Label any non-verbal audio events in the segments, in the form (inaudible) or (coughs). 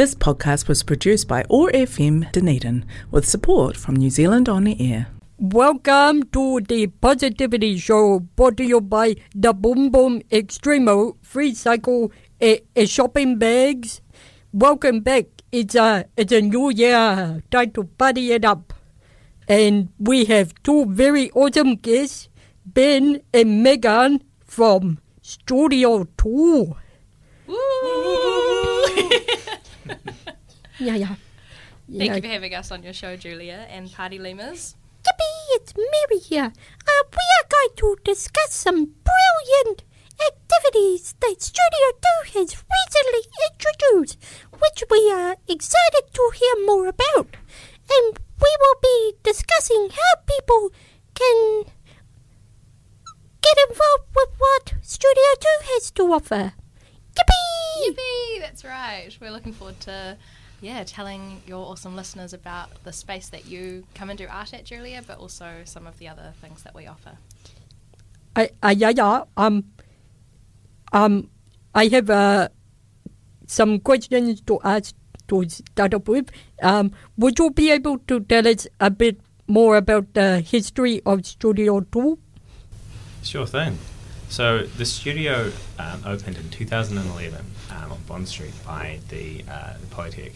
This podcast was produced by OAR FM Dunedin with support from New Zealand On the Air. Welcome to the Positivity Show brought to you by the Boom Boom Extremo Free Cycle e, e Shopping Bags. Welcome back. It's a, it's a new year. Time to party it up. And we have two very awesome guests, Ben and Megan from Studio 2. (laughs) (laughs) Yeah, yeah. Thank you for having us on your show, Julia and Party Lemurs. Yippee, it's Mary here. Uh, we are going to discuss some brilliant activities that Studio 2 has recently introduced, which we are excited to hear more about. And we will be discussing how people can get involved with what Studio 2 has to offer. Yippee! Yippee! That's right. We're looking forward to, yeah, telling your awesome listeners about the space that you come and do art at, Julia, but also some of the other things that we offer. I, I, yeah, yeah. Um, um, I have uh, some questions to ask to start up with. Um, would you be able to tell us a bit more about the history of Studio 2? Sure thing. So the studio um, opened in 2011 um, on Bond Street by the, uh, the Polytech.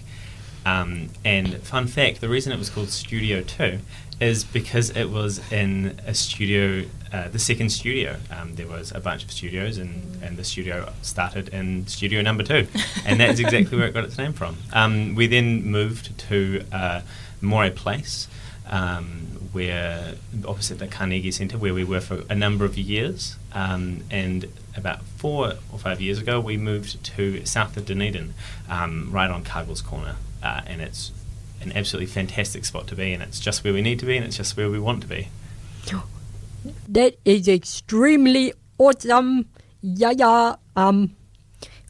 Um, and fun fact, the reason it was called Studio 2 is because it was in a studio, uh, the second studio. Um, there was a bunch of studios, and, and the studio started in studio number two. (laughs) And that's exactly where it got its name from. Um, we then moved to uh, Moray Place, um, where opposite the Carnegie Centre, where we were for a number of years. Um, and about four or five years ago, we moved to south of Dunedin, um, right on Cargill's Corner, uh, and it's an absolutely fantastic spot to be, and it's just where we need to be, and it's just where we want to be. That is extremely awesome. Yeah, yeah. Um,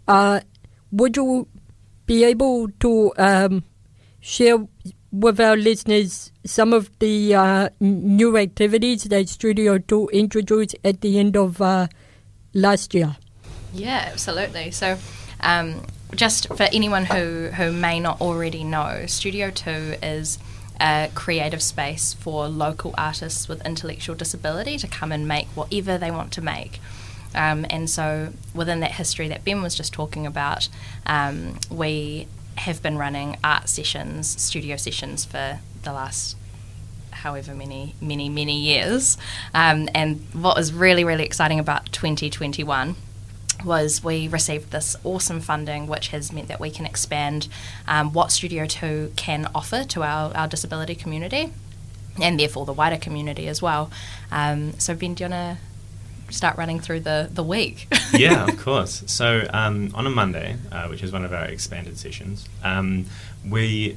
uh, would you be able to um, share with our listeners some of the uh, new activities that Studio 2 introduced at the end of uh, last year? Yeah, absolutely. So, um, just for anyone who, who may not already know, Studio 2 is a creative space for local artists with intellectual disability to come and make whatever they want to make. Um, and so, within that history that Ben was just talking about, um, we have been running art sessions, studio sessions for the last however many, many, many years. Um, and what was really, really exciting about 2021 was we received this awesome funding, which has meant that we can expand um, what Studio 2 can offer to our, our disability community and therefore the wider community as well. Um, so, Ben, do you want to start running through the, the week? (laughs) yeah, of (laughs) course. So um, on a Monday, uh, which is one of our expanded sessions, um, we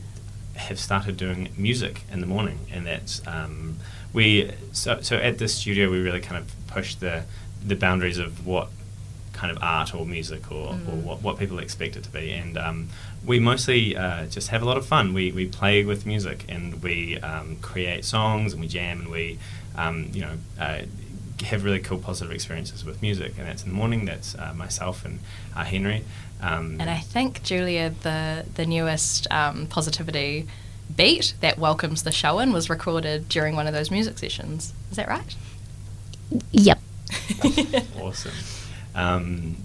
have started doing music in the morning, and that's um, we. So, so at this studio, we really kind of push the the boundaries of what kind of art or music or, or what, what people expect it to be, and um, we mostly uh, just have a lot of fun. We, we play with music and we um, create songs and we jam and we um, you know. Uh, have really cool positive experiences with music, and that's in the morning. That's uh, myself and uh, Henry. Um, And I think Julia, the the newest um, positivity beat that welcomes the show in was recorded during one of those music sessions. Is that right? Yep. (laughs) awesome. Um,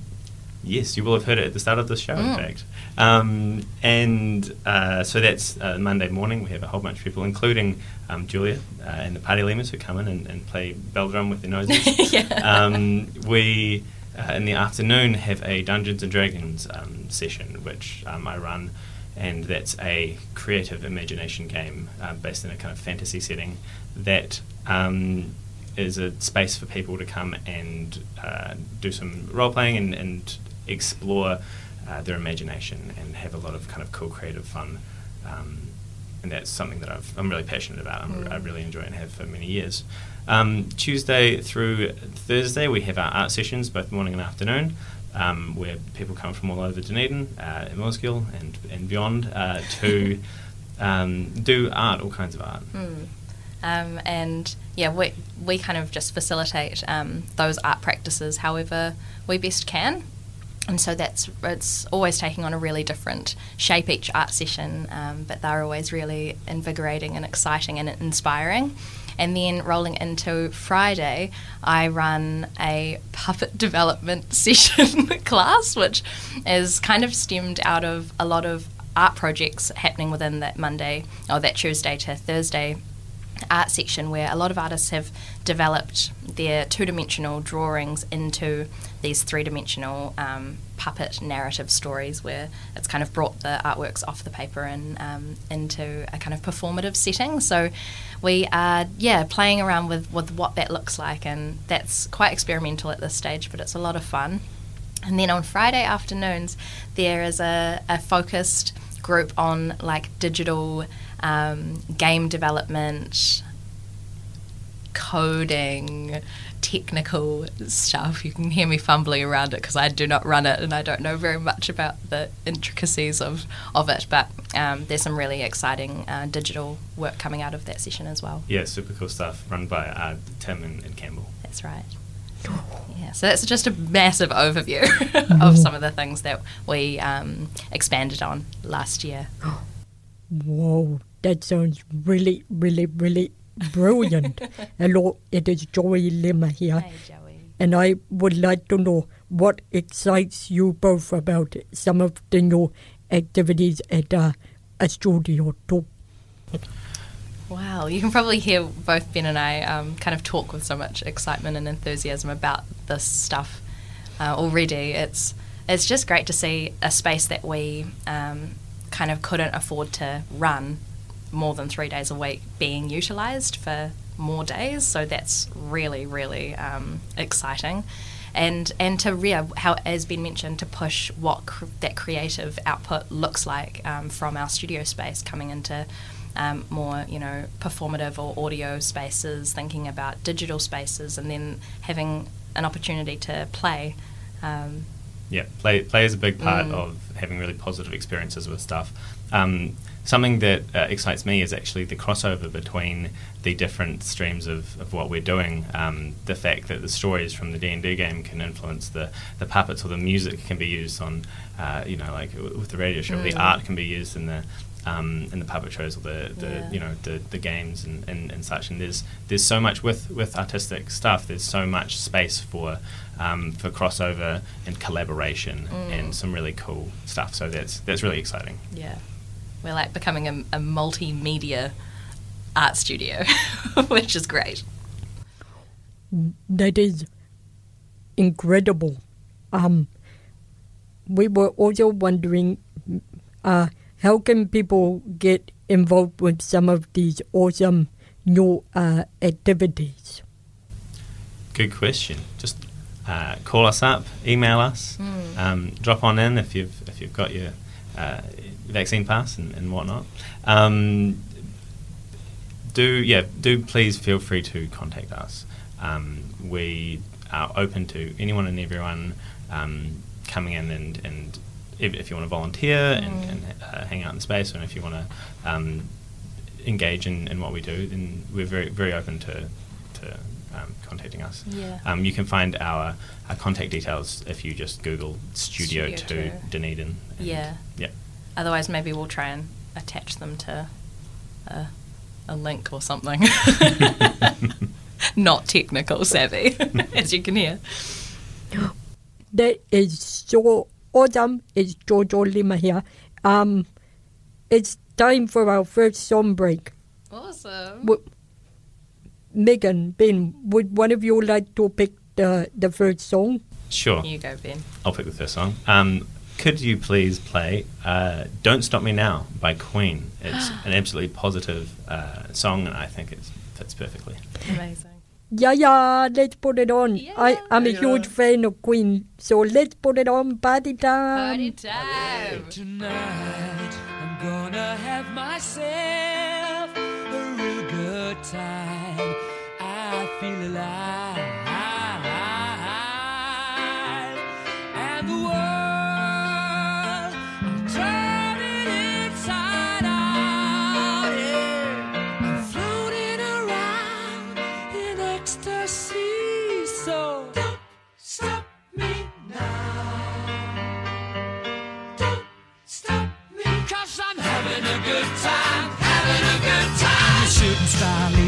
yes, you will have heard it at the start of the show, in Mm. fact. Um, and uh, so that's uh, Monday morning. We have a whole bunch of people, including um, Julia uh, and the party lemurs, who come in and, and play bell drum with their noses. (laughs) Yeah. Um, we uh, in the afternoon have a Dungeons and Dragons um, session, which um, I run, and that's a creative imagination game uh, based in a kind of fantasy setting that um, is a space for people to come and uh, do some role playing and, and explore uh, their imagination and have a lot of kind of cool creative fun. Um, and that's something that I've, I'm really passionate about. I'm, I really enjoy and have for many years. Um, Tuesday through Thursday, we have our art sessions, both morning and afternoon, um, where people come from all over Dunedin, uh, in and, and beyond, uh, to (laughs) um, do art, all kinds of art. Mm. Um, and yeah, we, we kind of just facilitate um, those art practices however we best can. And so that's it's always taking on a really different shape each art session, um, but they're always really invigorating and exciting and inspiring. And then rolling into Friday, I run a puppet (laughs) development (laughs) session (laughs) class, which is kind of stemmed out of a lot of art projects happening within that Monday or that Tuesday to Thursday art section where a lot of artists have developed their two dimensional drawings into these three dimensional um, puppet narrative stories where it's kind of brought the artworks off the paper and um, into a kind of performative setting. So we are, yeah, playing around with, with what that looks like, and that's quite experimental at this stage, but it's a lot of fun. And then on Friday afternoons, there is a, a focused group on like digital um, game development, coding, technical stuff. You can hear me fumbling around it because I do not run it and I don't know very much about the intricacies of, of it. But um, there's some really exciting uh, digital work coming out of that session as well. Yeah, super cool stuff run by uh, Tim and, and Campbell. That's right. Yeah, so that's just a massive overview (laughs) of some of the things that we um, expanded on last year. (gasps) Whoa, that sounds really, really, really brilliant. (laughs) Hello, it is Joey Lima here. Hey, Joey. And I would like to know what excites you both about some of the new activities at uh, a studio too. Wow, you can probably hear both Ben and I um, kind of talk with so much excitement and enthusiasm about this stuff uh, already. It's it's just great to see a space that we um, kind of couldn't afford to run more than three days a week being utilised for more days. So that's really really um, exciting. And, and to yeah, how as been mentioned, to push what cr- that creative output looks like um, from our studio space coming into um, more, you know, performative or audio spaces, thinking about digital spaces, and then having an opportunity to play. Um, Yeah, play play is a big part Mm. of having really positive experiences with stuff. Um, something that uh, excites me is actually the crossover between the different streams of, of what we're doing. Um, the fact that the stories from the D and D game can influence the, the puppets, or the music can be used on, uh, you know, like with the radio show. The Mm. art can be used in the um, in the puppet shows or the, the Yeah. you know the, the games and, and, and such. And there's there's so much with, with artistic stuff. There's so much space for um, for crossover and collaboration Mm. and some really cool stuff. So that's that's really exciting. yeah, we're like becoming a, a multimedia art studio, (laughs) which is great. That is incredible. Um, we were also wondering uh, how can people get involved with some of these awesome new uh, activities? Good question. Just uh, call us up, email us, Mm. um, drop on in if you've if you've got your uh, vaccine pass and, and whatnot. Um, do yeah, do please feel free to contact us. Um, we are open to anyone and everyone um, coming in and, and if, if you want to volunteer and, Mm. and uh, hang out in space, and if you want to um, engage in, in what we do, then we're very very open to to um, contacting us. Yeah. Um, you can find our, our contact details if you just Google Studio, Studio 2 Two. Dunedin. and- Yeah. Yeah. Otherwise, maybe we'll try and attach them to a, a link or something. (laughs) Not technical savvy, (laughs) as you can hear. That is so awesome. It's Jojo Lima here. Um, it's time for our first song break. Awesome. W- Megan, Ben, would one of you like to pick the, the first song? Sure. You go, Ben. I'll pick the first song. Um, could you please play uh, Don't Stop Me Now by Queen? (gasps) It's an absolutely positive uh, song, and I think it fits perfectly. Amazing. Yeah, yeah, let's put it on. I, Yeah. I'm a huge fan of Queen, so let's put it on. Party time. Party time. Tonight, I'm gonna have myself a real good time. I feel alive. Time.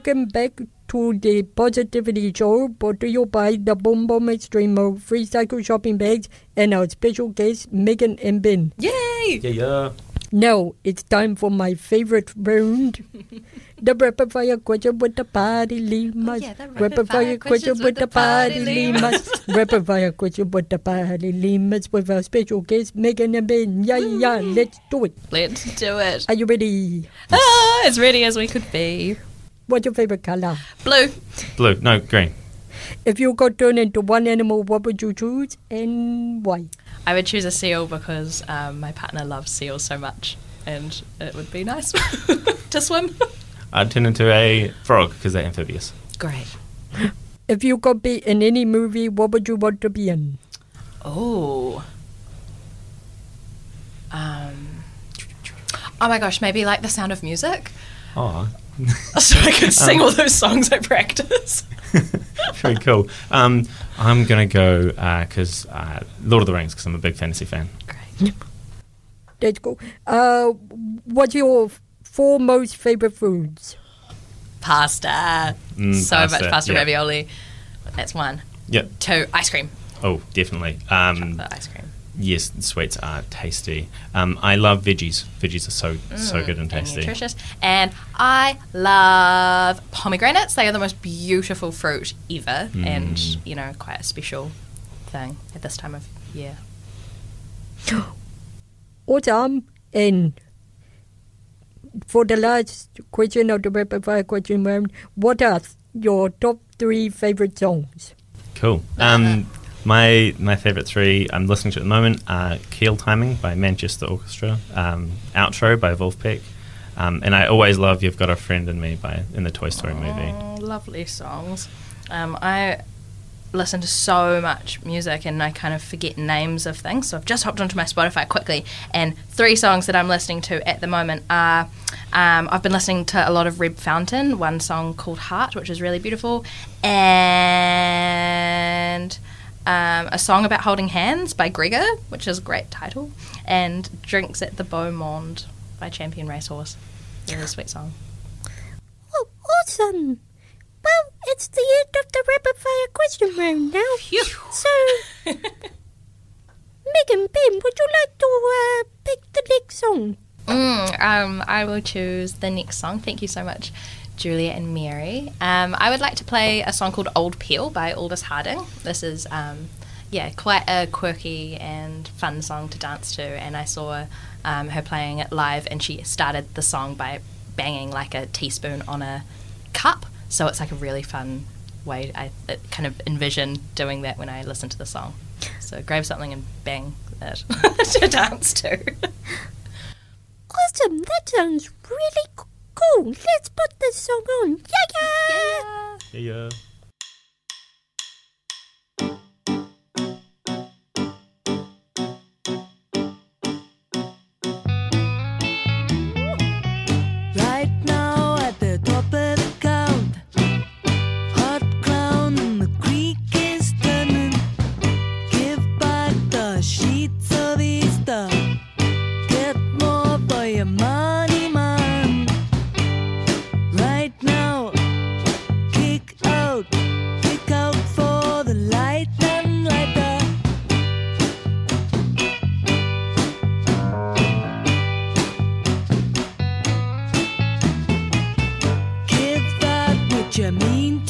Welcome back to the Positivity Show brought to you by the Boom Boom Extremo Free Cycle Shopping Bags and our special guest, Megan and Ben. Yay! Yeah, yeah. Now it's time for my favorite round. (laughs) the rapid fire question with the party limas. Oh, yeah, the rapid fire question with the party limas. rapid fire question with the party limas with our special guest Megan and Ben. Yeah, yeah, let's do it. Let's do it. Are you ready? Ah, as ready as we could be. What's your favorite color? Blue. Blue. No, green. If you could turn into one animal, what would you choose and why? I would choose a seal because um, my partner loves seals so much, and it would be nice (laughs) to swim. I'd turn into a frog because they're amphibious. Great. If you could be in any movie, what would you want to be in? Oh. Um. Oh my gosh, maybe like The Sound of Music, Oh, (laughs) so I could sing all those songs I practice. (laughs) very cool. Um, I'm gonna go because uh, Lord of the Rings because I'm a big fantasy fan. Great. That's cool. Uh, what's your four most favorite foods? Pasta. Mm, so pasta, much pasta yeah. ravioli. That's one. Yep. Two. Ice cream. Oh, definitely. Um, Chocolate ice cream. Yes, sweets are tasty. Um, I love veggies. Veggies are so so good and and tasty. nutritious. And I love pomegranates. They are the most beautiful fruit ever, and Mm. you know, quite a special thing at this time of year. (gasps) Awesome. And for the last question of the rapid fire question round, what are your top three favorite songs? Cool. Um, my my favorite three I'm listening to at the moment are Keel Timing by Manchester Orchestra, um, Outro by Wolfpack, um, and I always love You've Got a Friend in Me by in the Toy Story movie. Oh, lovely songs. Um, I listen to so much music and I kind of forget names of things. So I've just hopped onto my Spotify quickly, and three songs that I'm listening to at the moment are um, I've been listening to a lot of Reb Fountain, one song called Heart, which is really beautiful, and um, a song about holding hands by Gregor, which is a great title, and Drinks at the Beau Monde by Champion Racehorse. Really sweet song. Oh, awesome. Well, it's the end of the rapid fire question round now. So, (laughs) Megan, Ben, would you like to uh, pick the next song? Mm, um, I will choose the next song. Thank you so much, Julia and Mary. Um, I would like to play a song called Old Peel by Aldous Harding. This is, um, yeah, quite a quirky and fun song to dance to, and I saw um, her playing it live, and she started the song by banging like a teaspoon on a cup. So it's like a really fun way. I kind of envision doing that when I listen to the song. So grab something and bang it (laughs) to dance to. Awesome. That sounds really cool. Let's put this song on. Yeah, yeah. Yeah, yeah. That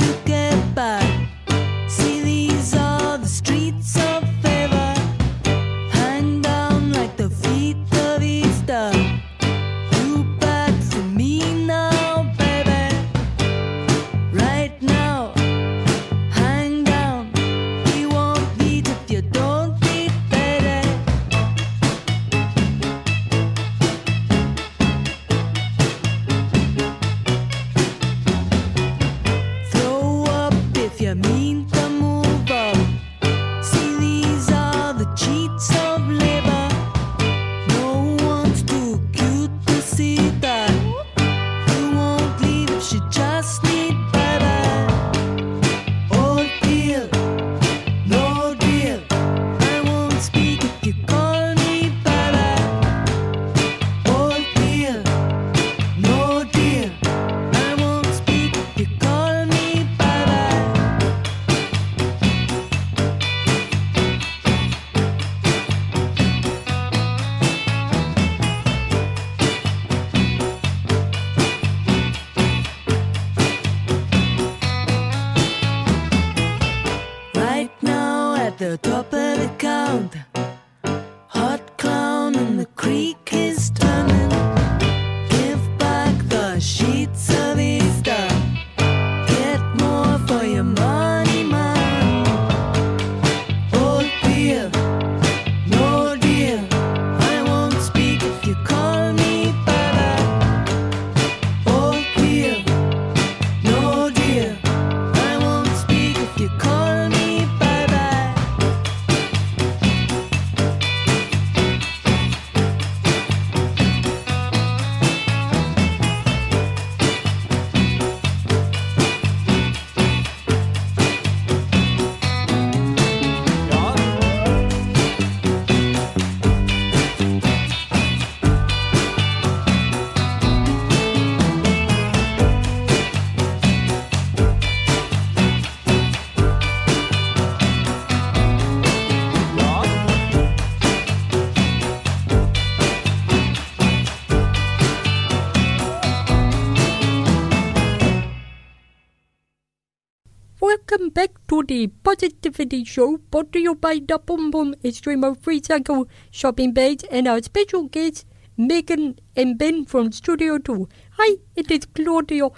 Positivity Show, brought to you by the Boom Boom Extremo Free Cycle Shopping Bags and our special guests, Megan and Ben from Studio 2. Hi, it is Claudio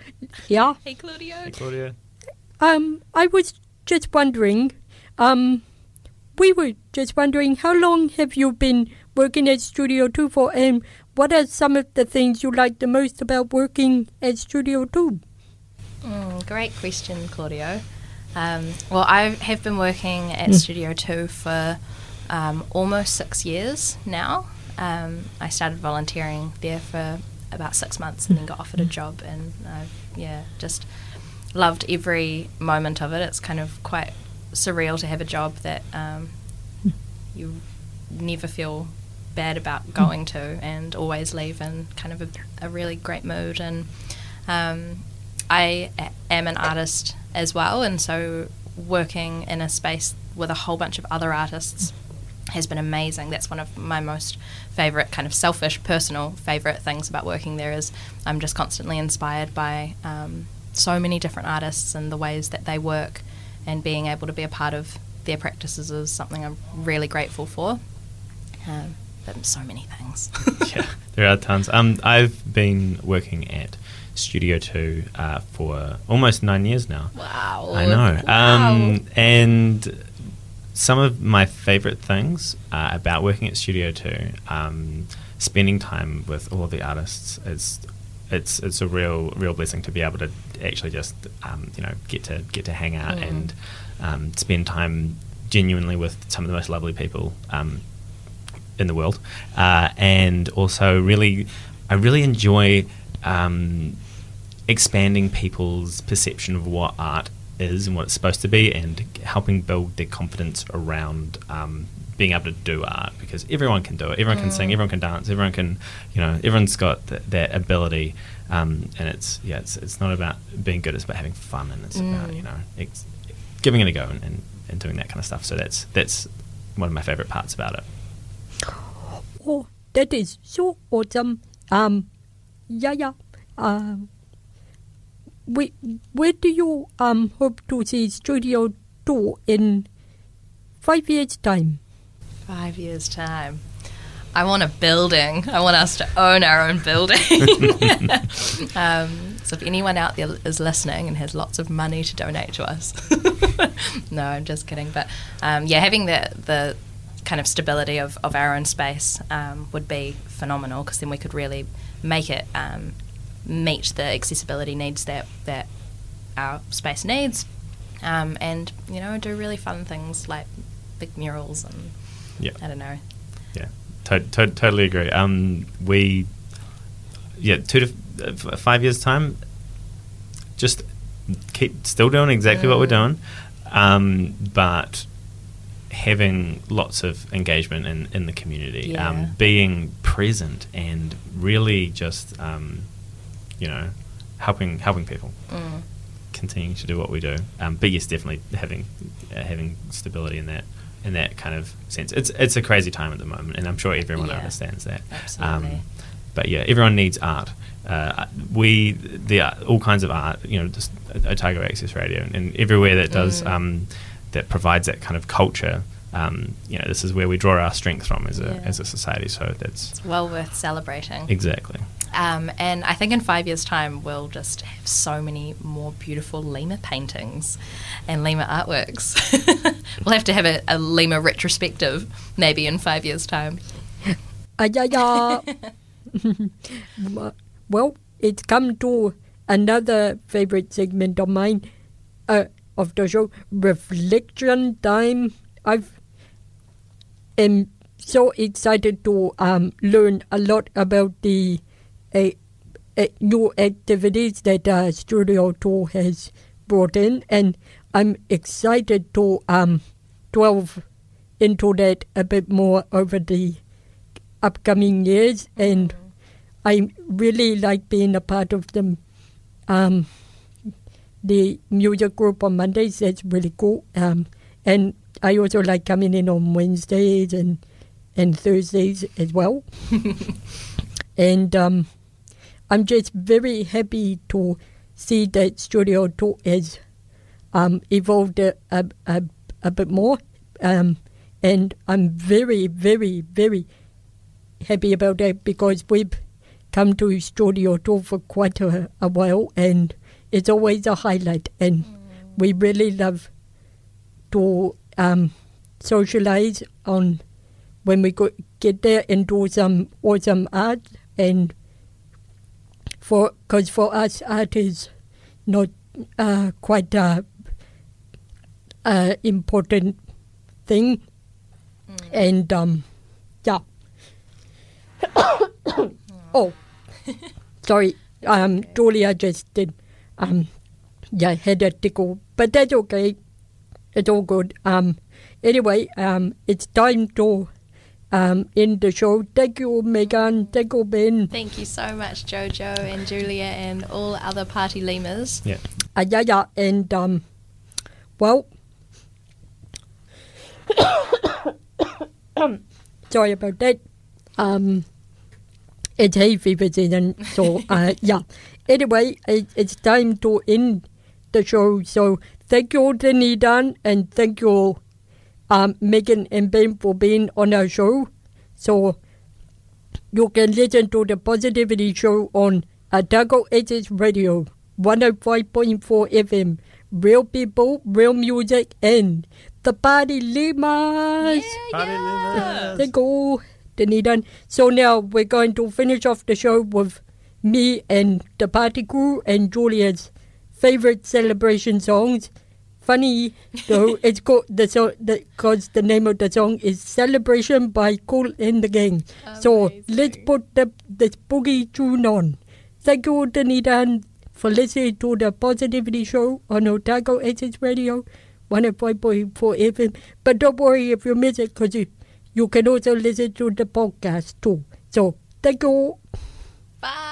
Yeah. Hey, Claudio. Hey, Claudia. Um, I was just wondering, um, we were just wondering how long have you been working at Studio 2 for and what are some of the things you like the most about working at Studio 2? Mm, great question, Claudio. Um, well, I have been working at Studio 2 for um, almost six years now. Um, I started volunteering there for about six months and then got offered a job, and I, yeah, just loved every moment of it. It's kind of quite surreal to have a job that um, you never feel bad about going to and always leave in kind of a, a really great mood. And um, I am an artist as well, and so working in a space with a whole bunch of other artists has been amazing. That's one of my most favorite, kind of selfish, personal favorite things about working there is I'm just constantly inspired by um, so many different artists and the ways that they work, and being able to be a part of their practices is something I'm really grateful for. Um, but so many things. (laughs) yeah, there are tons. Um, I've been working at Studio Two uh, for almost nine years now. wow. I know. Wow. Um, and some of my favorite things uh, about working at Studio Two, um, spending time with all of the artists is. It's, it's a real real blessing to be able to actually just um, you know get to get to hang out and um, spend time genuinely with some of the most lovely people um, in the world, uh, and also really, I really enjoy um, expanding people's perception of what art is and what it's supposed to be, and helping build their confidence around um, being able to do art because everyone can do it. Everyone can sing. Everyone can dance. Everyone can, you know, everyone's got th- that ability, um, and it's yeah, it's, it's not about being good. It's about having fun, and it's about you know ex- giving it a go and, and, and doing that kind of stuff. So that's that's one of my favorite parts about it. Oh, that is so awesome. Um, yeah, yeah. Um, we, where do you um hope to see Studio Two in five years' time? Five years' time. I want a building. I want us to own our own building. (laughs) (laughs) um, so if anyone out there is listening and has lots of money to donate to us, (laughs) no, I'm just kidding. But um, yeah, having the the kind of stability of, of our own space um, would be phenomenal because then we could really make it um, meet the accessibility needs that that our space needs, um, and you know do really fun things like big murals and Yeah. I don't know. Yeah, to- to- totally agree. Um, we, yeah, two to f- five years time, just keep still doing exactly what we're doing, um, but having lots of engagement in, in the community, Yeah. um, being present, and really just um, you know helping helping people. Mm. Continuing to do what we do, um, but yes, definitely having uh, having stability in that in that kind of sense. It's it's a crazy time at the moment, and I'm sure everyone Yeah. understands that. Absolutely. but yeah, everyone needs art. Uh, we the art- all kinds of art. You know, just Otago Access Radio and, and everywhere that does Mm. That provides that kind of culture. Um, you know, this is where we draw our strength from as a Yeah. as a society. So that's It's well worth celebrating. exactly. Um, and I think in five years' time, we'll just have so many more beautiful Lima paintings and Lima artworks. (laughs) we'll have to have a, a Lima retrospective maybe in five years' time. Ah, yeah, yeah. (laughs) well, it's come to another favorite segment of mine uh, of the show, reflection time. I've am so excited to um, learn a lot about the uh, uh, new activities that uh, Studio 2 has brought in, and I'm excited to um, delve into that a bit more over the upcoming years, and I really like being a part of them. Um, the music group on Mondays that's really cool, um, and I also like coming in on Wednesdays and and Thursdays as well. (laughs) and um, I'm just very happy to see that Studio Two has um, evolved a, a, a, a bit more. Um, and I'm very, very, very happy about that because we've come to Studio 2 for quite a, a while and it's always a highlight. And we really love to um, socialize on when we go, get there and do some awesome art. And for because for us, art is not uh, quite uh, uh, important thing. And um, yeah. (coughs) oh, (coughs) sorry. Um, Julia just did. Um, yeah, had a tickle, but that's okay. It's all good. Um, anyway, um, it's time to um end the show. Thank you, Megan. Thank you, Ben. Thank you so much, Jojo and Julia and all other party lemurs. Yeah. Uh, yeah, yeah, and um, well, (coughs) sorry about that. Um, it's hay fever season, so uh, yeah. Anyway, it, it's time to end the show. So thank you, Dunedin, and thank you, all, um, Megan and Ben, for being on our show. So you can listen to the Positivity Show on Otago Access Radio, 105.4 FM. Real people, real music, and the party lemurs. Thank you, Dunedin. So now we're going to finish off the show with me and the party crew and Julia's favorite celebration songs. Funny though, (laughs) it's called the song because the name of the song is "Celebration" by Kool and the Gang. So let's put the the boogie tune on. Thank you, Dunedin, for listening to the Positivity Show on Otago Access Radio, 105.4 FM. But don't worry if you miss it, because you, you can also listen to the podcast too. So thank you. Bye.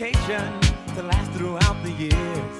Dedication to last throughout the years.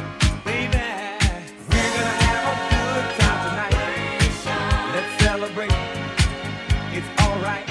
It's alright.